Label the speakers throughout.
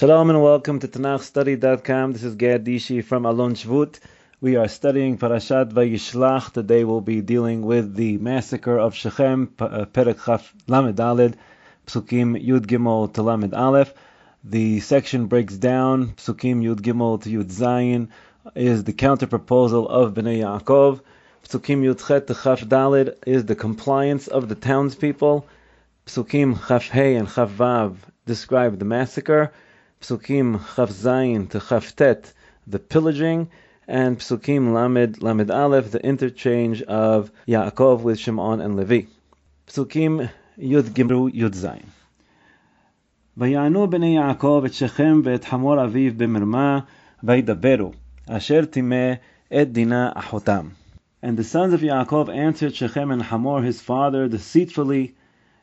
Speaker 1: Shalom and welcome to TanachStudy.com. This is Gad Dishi from Alon Shvut. We are studying Parashat Vayishlach. Today we'll be dealing with the massacre of Shechem, uh, Perek Chaf Lamed Aled, Psukim Yud Gimel to Lamed Aleph. The section breaks down Psukim Yud Gimel to Yud Zayin is the counter proposal of Bnei Yaakov. Psukim Yud Chet to Chaf Daled is the compliance of the townspeople. Psukim Chaf Hey and Chaf Vav describe the massacre. Psukim Chaf Zayin to Chaf Tet, the pillaging, and Psukim Lamed Lamed Aleph, the interchange of Yaakov with Shimon and Levi. Psukim Yud Gimru Yud Zayin. ויענו בני יעקב את שכם ואת חמור אביו במרמה, וידברו, אשר טימא את דינה אחותם. And the sons of Yaakov answered Shechem and Hamor his father deceitfully,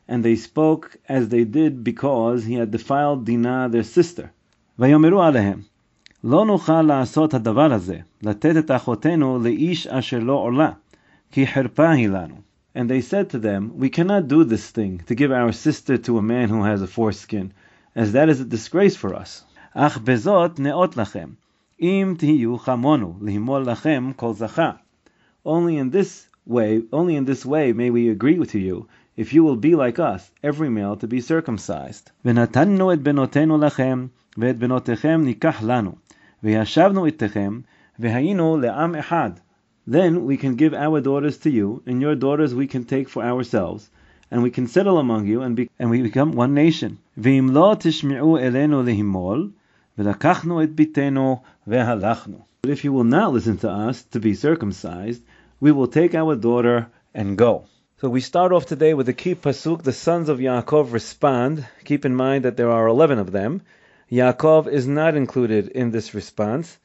Speaker 1: and they spoke as they did because he had defiled Dinah their sister. ויאמרו עליהם, לא נוכל לעשות הדבר הזה, לתת את אחותנו לאיש אשר לא עולה, כי חרפה היא לנו. And they said to them, We cannot do this thing, to give our sister to a man who has a foreskin, as that is a disgrace for us. אך בזאת נאות לכם, אם תהיו חמונו, להימול לכם כל זכה. Only in this way, only in this way may we agree with you, if you will be like us, every male to be circumcised. ונתנו את בנותינו לכם, ואת בנותיכם ניקח לנו, וישבנו איתכם, והיינו לעם אחד. Then we can give our daughters to you, and your daughters we can take for ourselves, and we can settle among you, and, be, and we become one nation. ואם לא תשמעו אלינו להימול, ולקחנו את ביתנו והלכנו. But if you will not listen to us to be circumcised, we will take our daughter and go. So we start off today with the key pasuk. The sons of Yaakov respond. Keep in mind that there are 11 of them. Yaakov is not included in this response.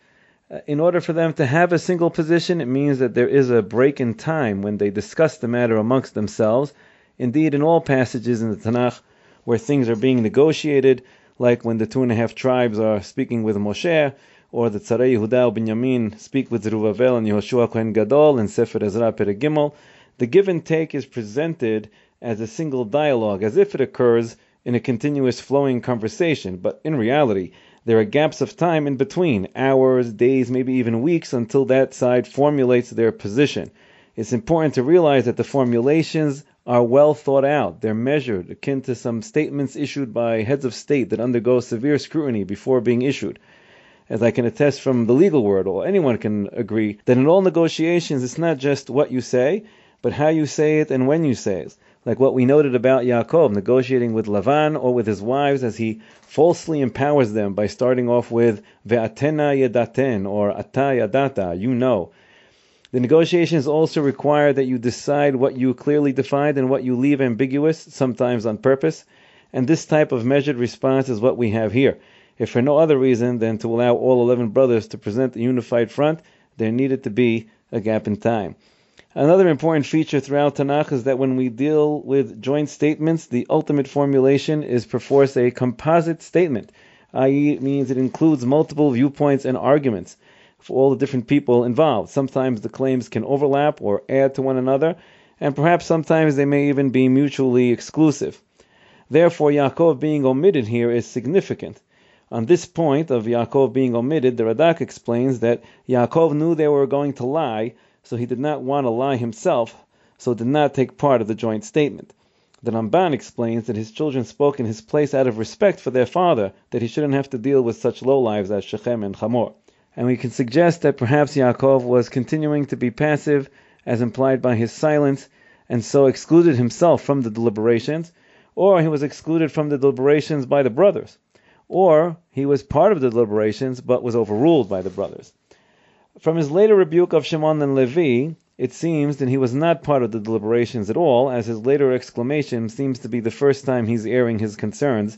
Speaker 1: Uh, in order for them to have a single position, it means that there is a break in time when they discuss the matter amongst themselves. Indeed, in all passages in the Tanakh where things are being negotiated, like when the two and a half tribes are speaking with Moshe, or the Tzarei Yehuda Binyamin speak with Zerubbabel and Yehoshua Kohen Gadol in Sefer Ezra Perek Gimel, the give and take is presented as a single dialogue, as if it occurs in a continuous flowing conversation, but in reality, there are gaps of time in between, hours, days, maybe even weeks, until that side formulates their position. It's important to realize that the formulations are well thought out. They're measured, akin to some statements issued by heads of state that undergo severe scrutiny before being issued. As I can attest from the legal world, or anyone can agree, that in all negotiations, it's not just what you say, but how you say it and when you say it like what we noted about Yaakov negotiating with Lavan or with his wives as he falsely empowers them by starting off with Ve'atena yadaten or Ata yadata, you know. The negotiations also require that you decide what you clearly defined and what you leave ambiguous, sometimes on purpose. And this type of measured response is what we have here. If for no other reason than to allow all 11 brothers to present a unified front, there needed to be a gap in time. Another important feature throughout Tanakh is that when we deal with joint statements, the ultimate formulation is perforce a composite statement, i.e., it means it includes multiple viewpoints and arguments for all the different people involved. Sometimes the claims can overlap or add to one another, and perhaps sometimes they may even be mutually exclusive. Therefore, Yaakov being omitted here is significant. On this point of Yaakov being omitted, the Radak explains that Yaakov knew they were going to lie so he did not want to lie himself, so did not take part of the joint statement. The Ramban explains that his children spoke in his place out of respect for their father, that he shouldn't have to deal with such lowlives as Shechem and Hamor. And we can suggest that perhaps Yaakov was continuing to be passive, as implied by his silence, and so excluded himself from the deliberations, or he was excluded from the deliberations by the brothers, or he was part of the deliberations but was overruled by the brothers. From his later rebuke of Shimon and Levi, it seems that he was not part of the deliberations at all, as his later exclamation seems to be the first time he's airing his concerns.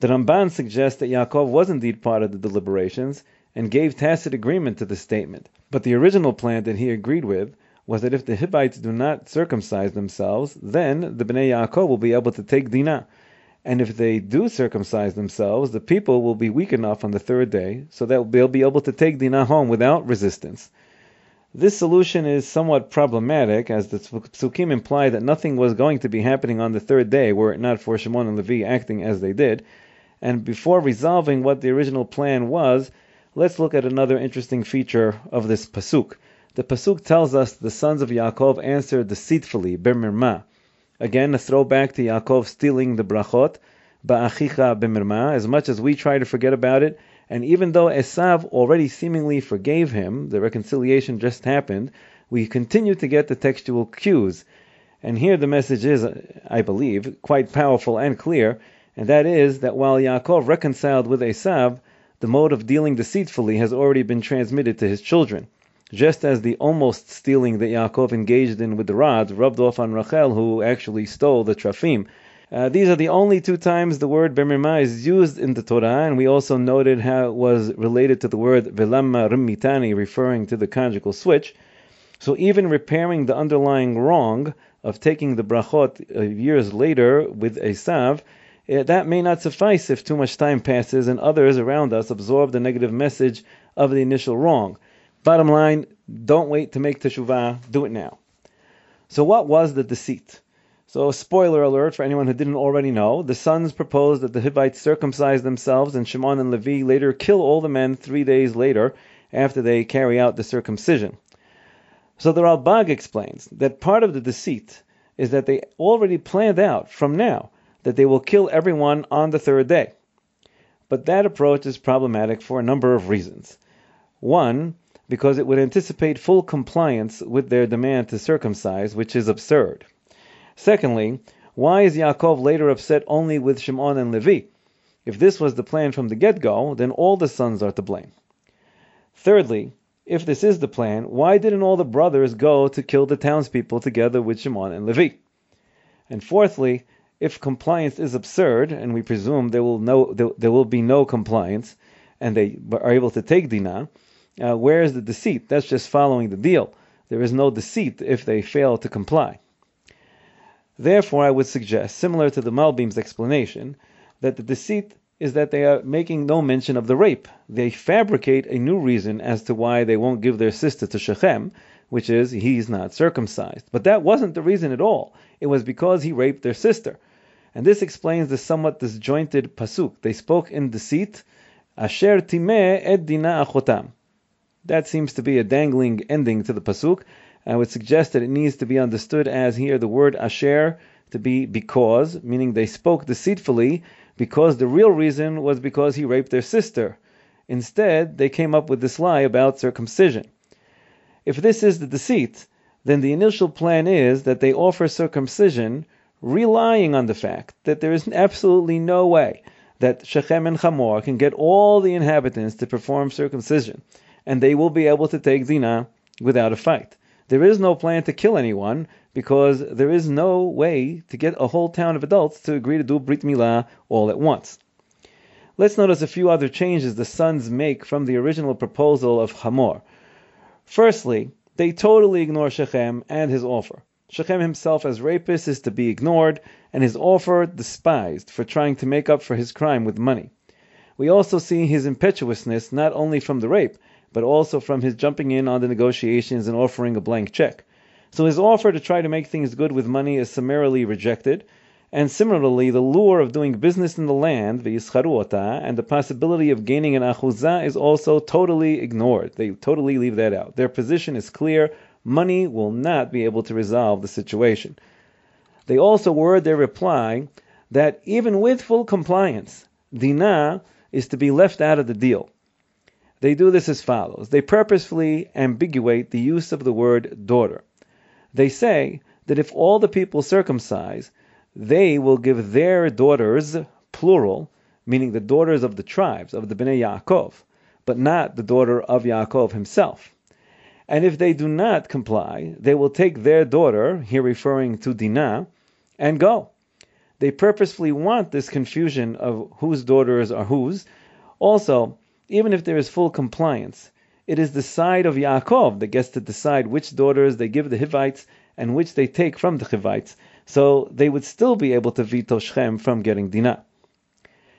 Speaker 1: The Ramban suggests that Yaakov was indeed part of the deliberations and gave tacit agreement to the statement. But the original plan that he agreed with was that if the Hivites do not circumcise themselves, then the Bnei Yaakov will be able to take Dinah. And if they do circumcise themselves, the people will be weak enough on the third day so that they'll be able to take Dinah home without resistance. This solution is somewhat problematic, as the psukim imply that nothing was going to be happening on the third day were it not for Shimon and Levi acting as they did, And before resolving what the original plan was, let's look at another interesting feature of this pasuk. The pasuk tells us the sons of Yaakov answered deceitfully, bemirma. Again, a throwback to Yaakov stealing the brachot, ba'achicha bemirma. As much as we try to forget about it, and even though Esav already seemingly forgave him, the reconciliation just happened, we continue to get the textual cues. And here the message is, I believe, quite powerful and clear, and that is that while Yaakov reconciled with Esav, the mode of dealing deceitfully has already been transmitted to his children. Just as the almost stealing that Yaakov engaged in with the rods rubbed off on Rachel, who actually stole the trafim. Uh, these are the only two times the word bemirma is used in the Torah, and we also noted how it was related to the word velamma rimmitani, referring to the conjugal switch. So even repairing the underlying wrong of taking the brachot uh, years later with Esav, uh, that may not suffice if too much time passes and others around us absorb the negative message of the initial wrong. Bottom line, don't wait to make teshuvah, do it now. So what was the deceit? So, spoiler alert for anyone who didn't already know, the sons proposed that the Hivites circumcise themselves, and Shimon and Levi later kill all the men three days later after they carry out the circumcision. So the Ralbag explains that part of the deceit is that they already planned out from now that they will kill everyone on the third day. But that approach is problematic for a number of reasons. One, because it would anticipate full compliance with their demand to circumcise, which is absurd. Secondly, why is Yaakov later upset only with Shimon and Levi? If this was the plan from the get-go, then all the sons are to blame. Thirdly, if this is the plan, why didn't all the brothers go to kill the townspeople together with Shimon and Levi? And fourthly, if compliance is absurd, and we presume there will no there, there will be no compliance, and they are able to take dinah, uh, where is the deceit? That's just following the deal. There is no deceit if they fail to comply. Therefore, I would suggest, similar to the Malbim's explanation, that the deceit is that they are making no mention of the rape. They fabricate a new reason as to why they won't give their sister to Shechem, which is he's not circumcised. But that wasn't the reason at all. It was because he raped their sister. And this explains the somewhat disjointed pasuk. They spoke in deceit, asher timeh ed dina achotam. That seems to be a dangling ending to the pasuk, I would suggest that it needs to be understood as here the word asher to be because, meaning they spoke deceitfully because the real reason was because he raped their sister. Instead, they came up with this lie about circumcision. If this is the deceit, then the initial plan is that they offer circumcision relying on the fact that there is absolutely no way that Shechem and Hamor can get all the inhabitants to perform circumcision, and they will be able to take Dinah without a fight. There is no plan to kill anyone because there is no way to get a whole town of adults to agree to do Brit Milah all at once. Let's notice a few other changes the sons make from the original proposal of Hamor. Firstly, they totally ignore Shechem and his offer. Shechem himself as rapist is to be ignored, and his offer despised for trying to make up for his crime with money. We also see his impetuousness not only from the rape, but also from his jumping in on the negotiations and offering a blank check. So his offer to try to make things good with money is summarily rejected. And similarly, the lure of doing business in the land, v'yischaruota, and the possibility of gaining an achuzah is also totally ignored. They totally leave that out. Their position is clear. Money will not be able to resolve the situation. They also word their reply that even with full compliance, dinah is to be left out of the deal. They do this as follows. They purposefully ambiguate the use of the word daughter. They say that if all the people circumcise, they will give their daughters, plural, meaning the daughters of the tribes, of the Bnei Yaakov, but not the daughter of Yaakov himself. And if they do not comply, they will take their daughter, here referring to Dinah, and go. They purposefully want this confusion of whose daughters are whose. Also, even if there is full compliance, it is the side of Yaakov that gets to decide which daughters they give the Hivites and which they take from the Hivites, so they would still be able to veto Shechem from getting Dinah.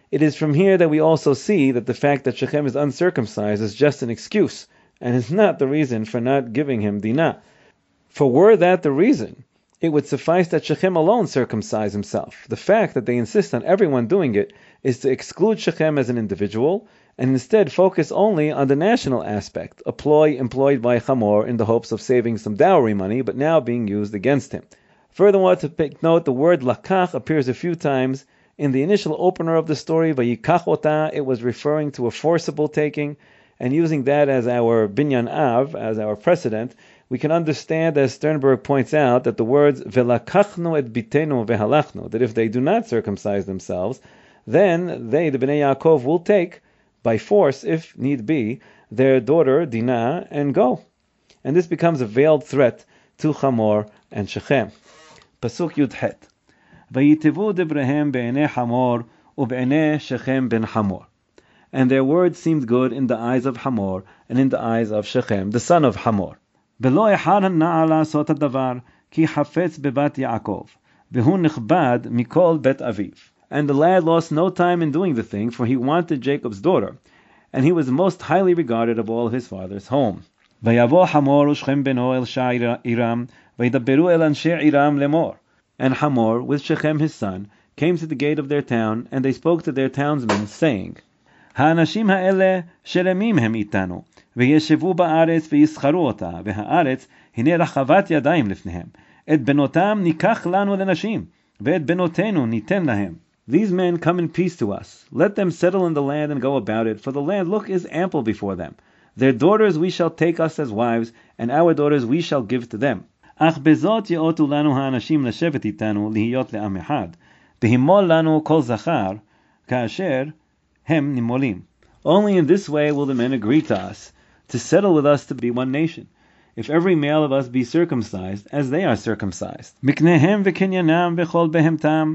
Speaker 1: It is from here that we also see that the fact that Shechem is uncircumcised is just an excuse, and is not the reason for not giving him Dinah. For were that the reason, it would suffice that Shechem alone circumcise himself. The fact that they insist on everyone doing it is to exclude Shechem as an individual and instead focus only on the national aspect, a ploy employed by Hamor in the hopes of saving some dowry money, but now being used against him. Furthermore, to take note, the word lakach appears a few times. In the initial opener of the story, vayikach ota, it was referring to a forcible taking, and using that as our binyan av, as our precedent, we can understand, as Sternberg points out, that the words velakachnu et bitenu vehalachnu, that if they do not circumcise themselves, then they, the Bnei Yaakov, will take by force, if need be, their daughter Dinah and go. And this becomes a veiled threat to Hamor and Shechem. Pasuk Yudhet. ויתבו דבריהם בעיני חמור ובעיני שכם ben Hamor. And their words seemed good in the eyes of Hamor and in the eyes of Shechem, the son of Hamor. ולא אחד הנער לעשות הדבר, כי חפץ בבת יעקב, והוא נכבד מכל בית אביו. And the lad lost no time in doing the thing, for he wanted Jacob's daughter, and he was most highly regarded of all his father's home. ויבוא חמור ושכם בנו אל שער עירם, וידברו אל אנשי עירם לאמור. And Hamor, with Shechem his son, came to the gate of their town, and they spoke to their townsmen, saying, האנשים האלה שלמים הם איתנו, וישבו בארץ ויסחרו אותה, והארץ הנה רחבת ידיים לפניהם. את בנותם ניקח לנו לנשים, ואת בנותינו ניתן להם. These men come in peace to us. Let them settle in the land and go about it, for the land, look, is ample before them. Their daughters we shall take us as wives, and our daughters we shall give to them. אך בזאת יאותו לנו האנשים לשבת איתנו, להיות לעם אחד. והימול לנו כל זכר, כאשר הם נימולים. Only in this way will the men agree to us, to settle with us to be one nation. If every male of us be circumcised, as they are circumcised. מקניהם וקניינם וכל בהמתם,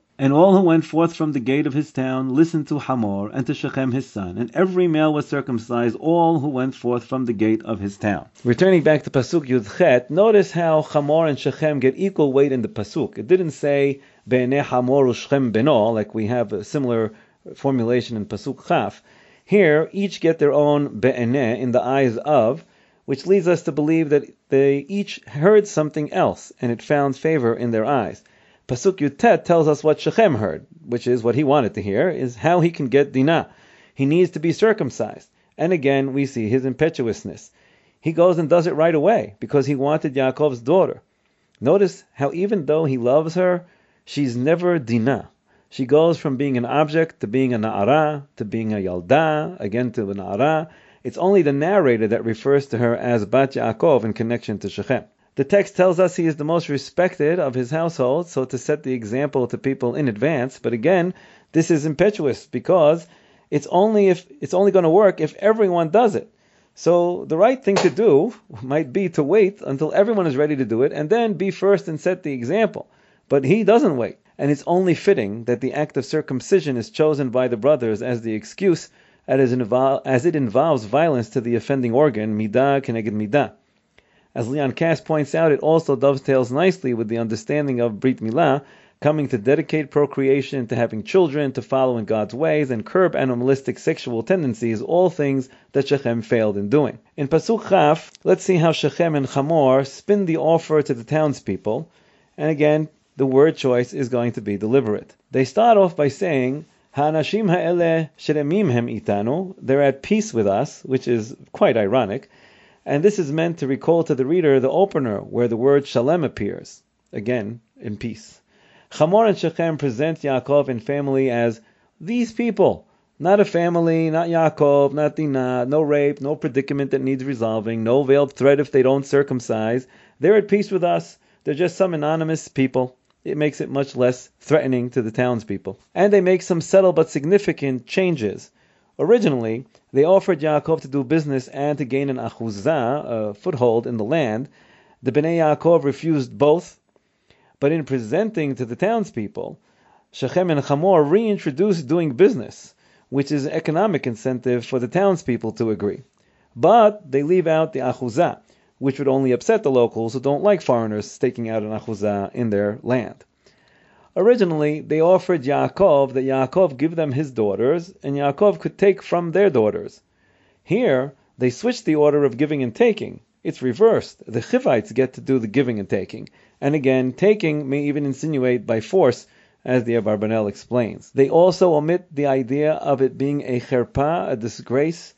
Speaker 1: And all who went forth from the gate of his town listened to Hamor and to Shechem his son, and every male was circumcised, all who went forth from the gate of his town. Returning back to Pasuk Yudchet, notice how Hamor and Shechem get equal weight in the Pasuk. It didn't say Be'ene Hamor u'Shechem beno, like we have a similar formulation in Pasuk Chaf. Here, each get their own Be'ene in the eyes of, which leads us to believe that they each heard something else, and it found favor in their eyes. Pasuk Yutet tells us what Shechem heard, which is what he wanted to hear, is how he can get Dinah. He needs to be circumcised. And again, we see his impetuousness. He goes and does it right away because he wanted Yaakov's daughter. Notice how even though he loves her, she's never Dinah. She goes from being an object to being a Na'ara, to being a Yalda, again to a Na'ara. It's only the narrator that refers to her as Bat Yaakov in connection to Shechem. The text tells us he is the most respected of his household, so to set the example to people in advance. But again, this is impetuous because it's only if it's only going to work if everyone does it. So the right thing to do might be to wait until everyone is ready to do it and then be first and set the example. But he doesn't wait. And it's only fitting that the act of circumcision is chosen by the brothers as the excuse as it involves violence to the offending organ, midah keneged midah. As Leon Kass points out, it also dovetails nicely with the understanding of Brit Milah, coming to dedicate procreation, to having children, to follow in God's ways, and curb animalistic sexual tendencies, all things that Shechem failed in doing. In Pasuk Chaf, let's see how Shechem and Hamor spin the offer to the townspeople, and again, the word choice is going to be deliberate. They start off by saying, Ha'anashim ha'ele shelemim hem itanu, they're at peace with us, which is quite ironic. And this is meant to recall to the reader the opener where the word shalem appears, again, in peace. Hamor and Shechem present Yaakov and family as these people, not a family, not Yaakov, not Dinah, no rape, no predicament that needs resolving, no veiled threat if they don't circumcise. They're at peace with us. They're just some anonymous people. It makes it much less threatening to the townspeople. And they make some subtle but significant changes. Originally, they offered Yaakov to do business and to gain an achuzah, a foothold in the land. The Bnei Yaakov refused both, but in presenting to the townspeople, Shechem and Hamor reintroduced doing business, which is an economic incentive for the townspeople to agree. But they leave out the achuzah, which would only upset the locals who don't like foreigners staking out an achuzah in their land. Originally, they offered Yaakov that Yaakov give them his daughters, and Yaakov could take from their daughters. Here, they switched the order of giving and taking. It's reversed. The Chivites get to do the giving and taking. And again, taking may even insinuate by force, as the Abarbanel explains. They also omit the idea of it being a cherpa, a disgrace,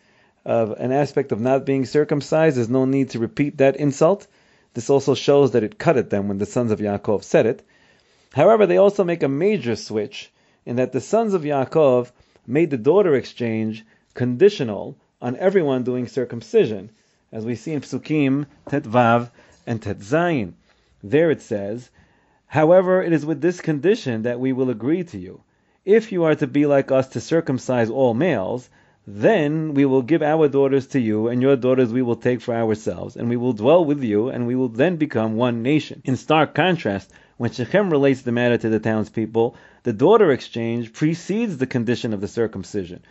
Speaker 1: of an aspect of not being circumcised. There's no need to repeat that insult. This also shows that it cut at them when the sons of Yaakov said it. However, they also make a major switch in that the sons of Yaakov made the daughter exchange conditional on everyone doing circumcision, as we see in Psukim Tet Vav and Tet Zayin. There it says, However, it is with this condition that we will agree to you. If you are to be like us to circumcise all males, then we will give our daughters to you, and your daughters we will take for ourselves, and we will dwell with you, and we will then become one nation. In stark contrast, when Shechem relates the matter to the townspeople, the daughter exchange precedes the condition of the circumcision.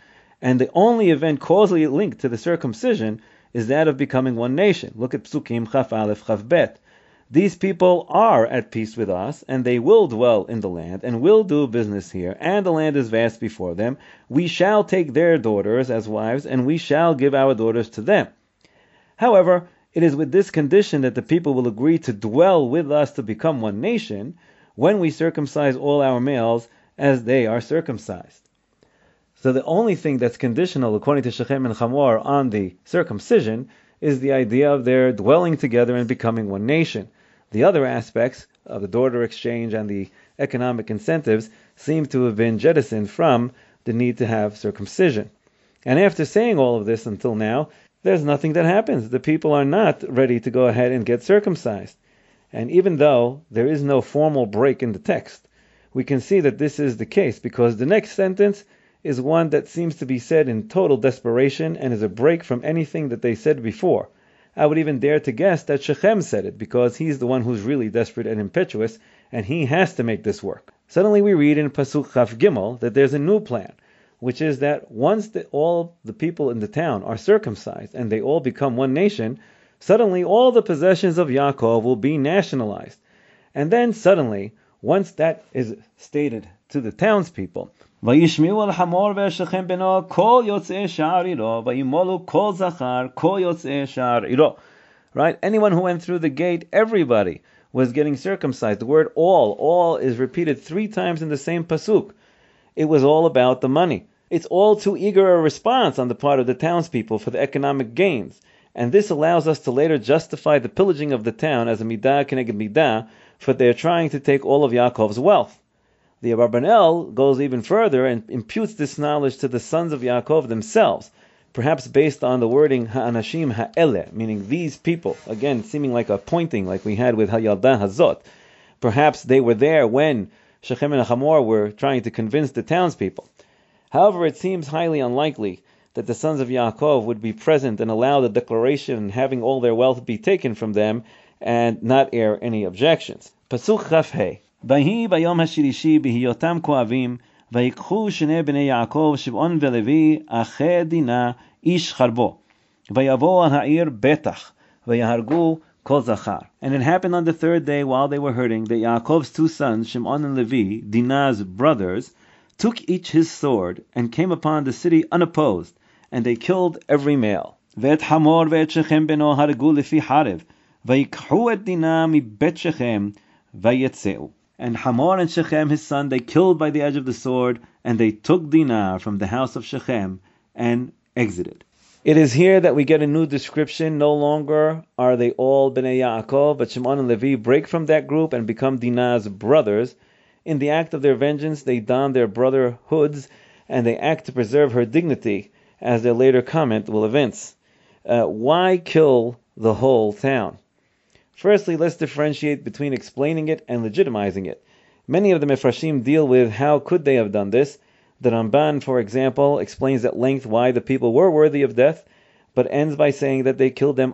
Speaker 1: And the only event causally linked to the circumcision is that of becoming one nation. Look at Psukim Chaf Aleph Chaf Bet. These people are at peace with us, and they will dwell in the land, and will do business here, and the land is vast before them. We shall take their daughters as wives, and we shall give our daughters to them. However, it is with this condition that the people will agree to dwell with us to become one nation when we circumcise all our males as they are circumcised. So the only thing that's conditional, according to Shechem and Hamor, on the circumcision is the idea of their dwelling together and becoming one nation. The other aspects of the daughter exchange and the economic incentives seem to have been jettisoned from the need to have circumcision. And after saying all of this until now, there's nothing that happens. The people are not ready to go ahead and get circumcised. And even though there is no formal break in the text, we can see that this is the case because the next sentence is one that seems to be said in total desperation and is a break from anything that they said before. I would even dare to guess that Shechem said it because he's the one who's really desperate and impetuous and he has to make this work. Suddenly we read in Pasuk Chaf Gimel that there's a new plan which is that once the, all the people in the town are circumcised and they all become one nation, suddenly all the possessions of Yaakov will be nationalized. And then suddenly, once that is stated to the townspeople, וישמעו על חמור ושכם בנו כל יוצאי שער עירו, וימולו כל זכר כל יוצאי שער עירו. Right? Anyone who went through the gate, everybody was getting circumcised. The word all, all is repeated three times in the same pasuk. It was all about the money it's all too eager a response on the part of the townspeople for the economic gains. And this allows us to later justify the pillaging of the town as a midah keneged midah, for they are trying to take all of Yaakov's wealth. The Abarbanel goes even further and imputes this knowledge to the sons of Yaakov themselves, perhaps based on the wording ha'anashim ha'ele, meaning these people, again seeming like a pointing like we had with Hayalda Hazot. Perhaps they were there when Shechem and Hamor were trying to convince the townspeople. However, it seems highly unlikely that the sons of Yaakov would be present and allow the declaration and having all their wealth be taken from them and not air any objections. Pasuk Chaf ויהי ביום השלישי בהיותם כואבים, ויקחו שני בני יעקב, שמעון ולוי, אחי דינה, איש חרבו. ויבואו על העיר בטח, ויהרגו כל זכר. And it happened on the third day while they were hurting that Yaakov's two sons, Shimon and Levi, Dinah's brothers, took each his sword, and came upon the city unopposed, and they killed every male. ואת חמור ואת שכם בנו הרגו לפי חרב, ויקחו את דינה מבית שכם, ויצאו. And Hamor and Shechem his son they killed by the edge of the sword, and they took Dinah from the house of Shechem and exited. It is here that we get a new description. No longer are they all Bnei Yaakov, but Shimon and Levi break from that group and become Dinah's brothers. In the act of their vengeance, they don their brotherhoods and they act to preserve her dignity, as their later comment will evince. Uh, why kill the whole town? Firstly, let's differentiate between explaining it and legitimizing it. Many of the Mefrashim deal with how could they have done this. The Ramban, for example, explains at length why the people were worthy of death, but ends by saying that they killed them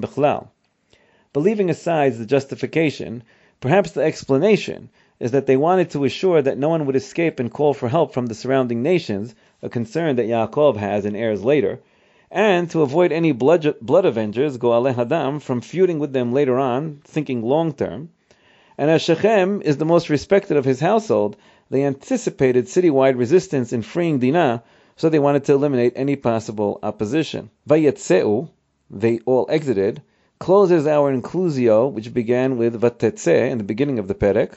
Speaker 1: b'chlal. But leaving aside the justification, perhaps the explanation is that they wanted to assure that no one would escape and call for help from the surrounding nations, a concern that Yaakov has in heirs later, and to avoid any blood, blood avengers, Goaleh Hadam, from feuding with them later on, thinking long term. And as Shechem is the most respected of his household, they anticipated citywide resistance in freeing Dinah, so they wanted to eliminate any possible opposition. Vayetzeu, they all exited, closes our inclusio, which began with Vatetse in the beginning of the Perek.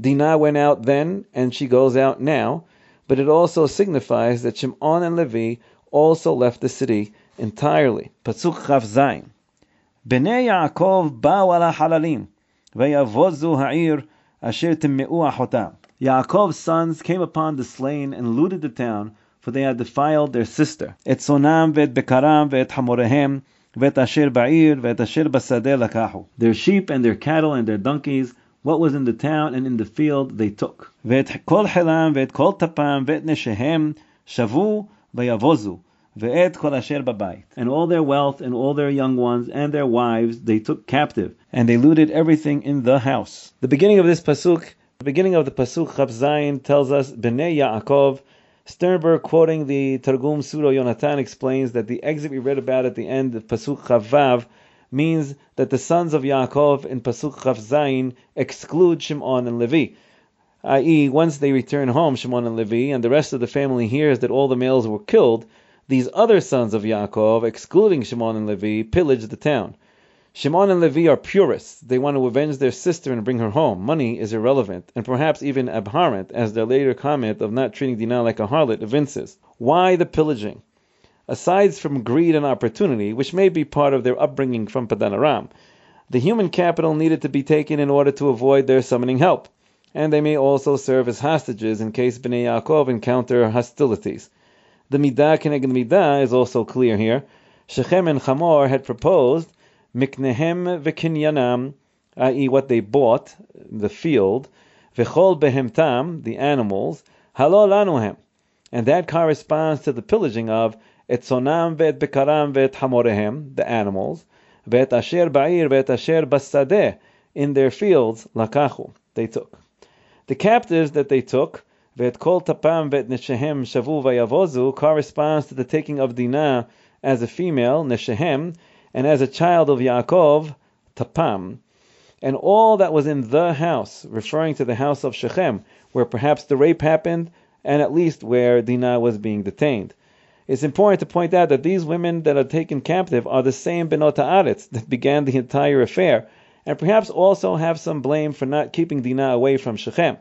Speaker 1: Dinah went out then, and she goes out now, but it also signifies that Shimon and Levi also left the city entirely. Pasuk Chav Zayin.
Speaker 2: בני יעקב באו על החללים, ויבוזו העיר אשר טמאו אחותם.
Speaker 1: Yaakov's sons came upon the slain and looted the town, for they had defiled their sister. את צאנם ואת בקרם ואת חמוריהם, ואת אשר בעיר ואת אשר בשדה לקחו. Their sheep and their cattle and their donkeys, what was in the town and in the field they took.
Speaker 2: ואת כל חילם ואת כל טפם ואת נשיהם שבו Vayavozu, ve'et kol asher babayit.
Speaker 1: And all their wealth, and all their young ones, and their wives, they took captive, and they looted everything in the house. The beginning of this pasuk, the beginning of the pasuk Chaf Zayin tells us, Bnei Yaakov, Sternberg, quoting the Targum Pseudo Yonatan, explains that the exit we read about at the end of Pasuk Chaf Vav means that the sons of Yaakov in Pasuk Chav Zayin exclude Shimon and Levi i.e., once they return home, Shimon and Levi, and the rest of the family hears that all the males were killed, these other sons of Yaakov, excluding Shimon and Levi, pillage the town. Shimon and Levi are purists. They want to avenge their sister and bring her home. Money is irrelevant, and perhaps even abhorrent, as their later comment of not treating Dinah like a harlot evinces. Why the pillaging? Aside from greed and opportunity, which may be part of their upbringing from Padanaram, the human capital needed to be taken in order to avoid their summoning help, and they may also serve as hostages in case Bnei Yaakov encounter hostilities. The midah keneged midah is also clear here. Shechem and Chamor had proposed miknehem v'kinyanam, i.e., what they bought, the field, v'chol behemtam, the animals, halol lanuhem, and that corresponds to the pillaging of etzonam ve'et bekaram ve'et hamorehem, the animals, ve'et asher ba'ir ve'et asher basadeh, in their fields, lakachu, they took. The captives that they took Ve'et kol tapam neshehem shavu corresponds to the taking of Dinah as a female, neshehem, and as a child of Yaakov, tapam, and all that was in the house, referring to the house of Shechem, where perhaps the rape happened, and at least where Dinah was being detained. It's important to point out that these women that are taken captive are the same Benot Haaretz that began the entire affair, and perhaps also have some blame for not keeping Dinah away from Shechem.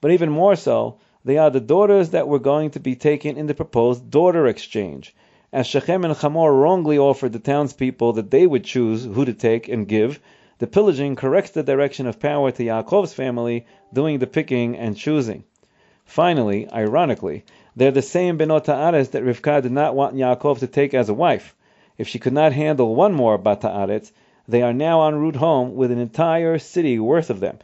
Speaker 1: But even more so, they are the daughters that were going to be taken in the proposed daughter exchange. As Shechem and Chamor wrongly offered the townspeople that they would choose who to take and give, the pillaging corrects the direction of power to Yaakov's family, doing the picking and choosing. Finally, ironically, they're the same Benot Haaretz that Rivka did not want Yaakov to take as a wife. If she could not handle one more Bat Haaretz, they are now en route home with an entire city worth of them.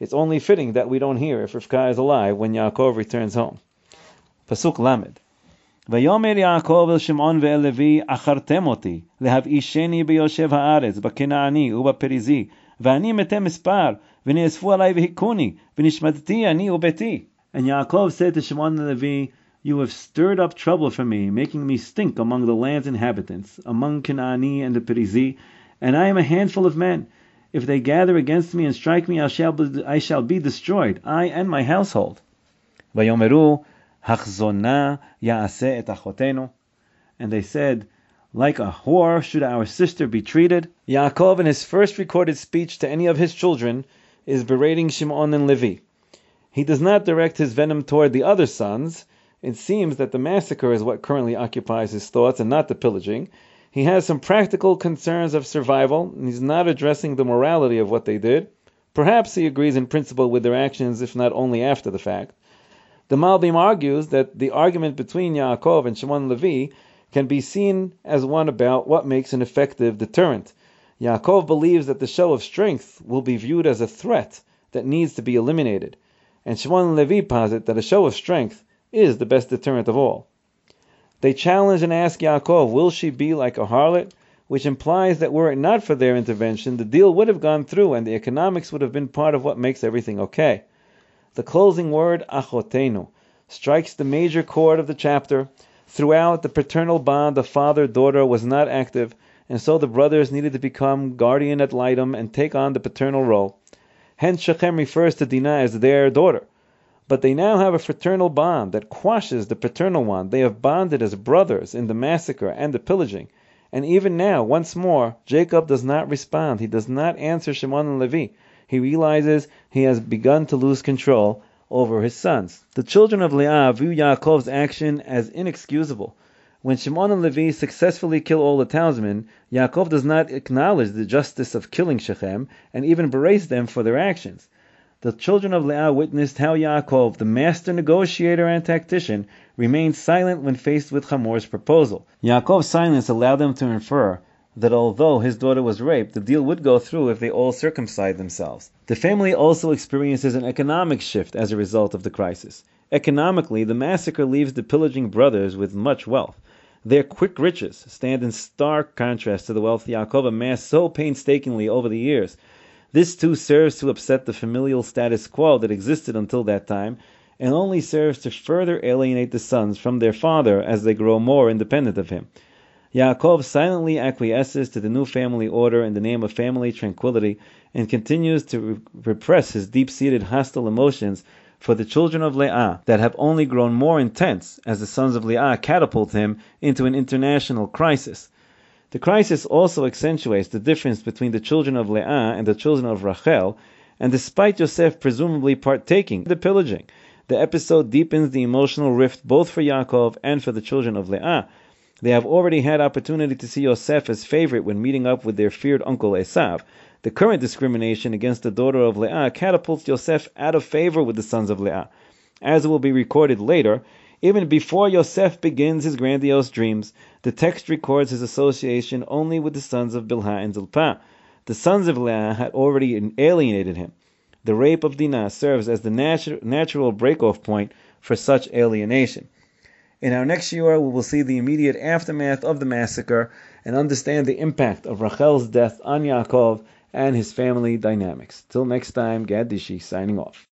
Speaker 1: It's only fitting that we don't hear if Rivka is alive when Yaakov returns home.
Speaker 2: Pasuk Lamed. ויאמר יעקב אל שמעון ואל לוי, אחרתם אותי, להבאישני ביושב הארץ, בכנעני ובפריזי, ואני מתי מספר, ונאספו עלי והכוני, ונשמדתי אני וביתי.
Speaker 1: And Yaakov said to Shimon and Levi, You have stirred up trouble for me, making me stink among the land's inhabitants, among Canaani and the Perizi, and I am a handful of men. If they gather against me and strike me, I shall be, I shall be destroyed, I and my household. And they said, Like a whore should our sister be treated. Yaakov, in his first recorded speech to any of his children, is berating Shimon and Levi. He does not direct his venom toward the other sons. It seems that the massacre is what currently occupies his thoughts and not the pillaging. He has some practical concerns of survival, and he's not addressing the morality of what they did. Perhaps he agrees in principle with their actions, if not only after the fact. The Malbim argues that the argument between Yaakov and Shimon Levi can be seen as one about what makes an effective deterrent. Yaakov believes that the show of strength will be viewed as a threat that needs to be eliminated, and Shimon Levi posit that a show of strength is the best deterrent of all. They challenge and ask Yaakov, will she be like a harlot? Which implies that were it not for their intervention, the deal would have gone through and the economics would have been part of what makes everything okay. The closing word, achotenu, strikes the major chord of the chapter. Throughout, the paternal bond of father-daughter was not active, and so the brothers needed to become guardian ad litem and take on the paternal role. Hence Shechem refers to Dinah as their daughter. But they now have a fraternal bond that quashes the paternal one. They have bonded as brothers in the massacre and the pillaging. And even now, once more, Jacob does not respond. He does not answer Shimon and Levi. He realizes he has begun to lose control over his sons. The children of Leah view Yaakov's action as inexcusable. When Shimon and Levi successfully kill all the townsmen, Yaakov does not acknowledge the justice of killing Shechem and even berates them for their actions. The children of Leah witnessed how Yaakov, the master negotiator and tactician, remained silent when faced with Hamor's proposal. Yaakov's silence allowed them to infer that although his daughter was raped, the deal would go through if they all circumcised themselves. The family also experiences an economic shift as a result of the crisis. Economically, the massacre leaves the pillaging brothers with much wealth. Their quick riches stand in stark contrast to the wealth Yaakov amassed so painstakingly over the years. This too serves to upset the familial status quo that existed until that time, and only serves to further alienate the sons from their father as they grow more independent of him. Yaakov silently acquiesces to the new family order in the name of family tranquility and continues to re- repress his deep seated hostile emotions for the children of Leah that have only grown more intense as the sons of Leah catapult him into an international crisis. The crisis also accentuates the difference between the children of Leah and the children of Rachel, and despite Yosef presumably partaking in the pillaging, the episode deepens the emotional rift both for Yaakov and for the children of Leah. They have already had opportunity to see Yosef as favorite when meeting up with their feared uncle Esav, the current discrimination against the daughter of Leah catapults Yosef out of favor with the sons of Leah. As will be recorded later, even before Yosef begins his grandiose dreams, the text records his association only with the sons of Bilhah and Zilpah. The sons of Leah had already alienated him. The rape of Dinah serves as the natu- natural break-off point for such alienation. In our next year, we will see the immediate aftermath of the massacre and understand the impact of Rachel's death on Yaakov and his family dynamics. Till next time, Gad Dishi signing off.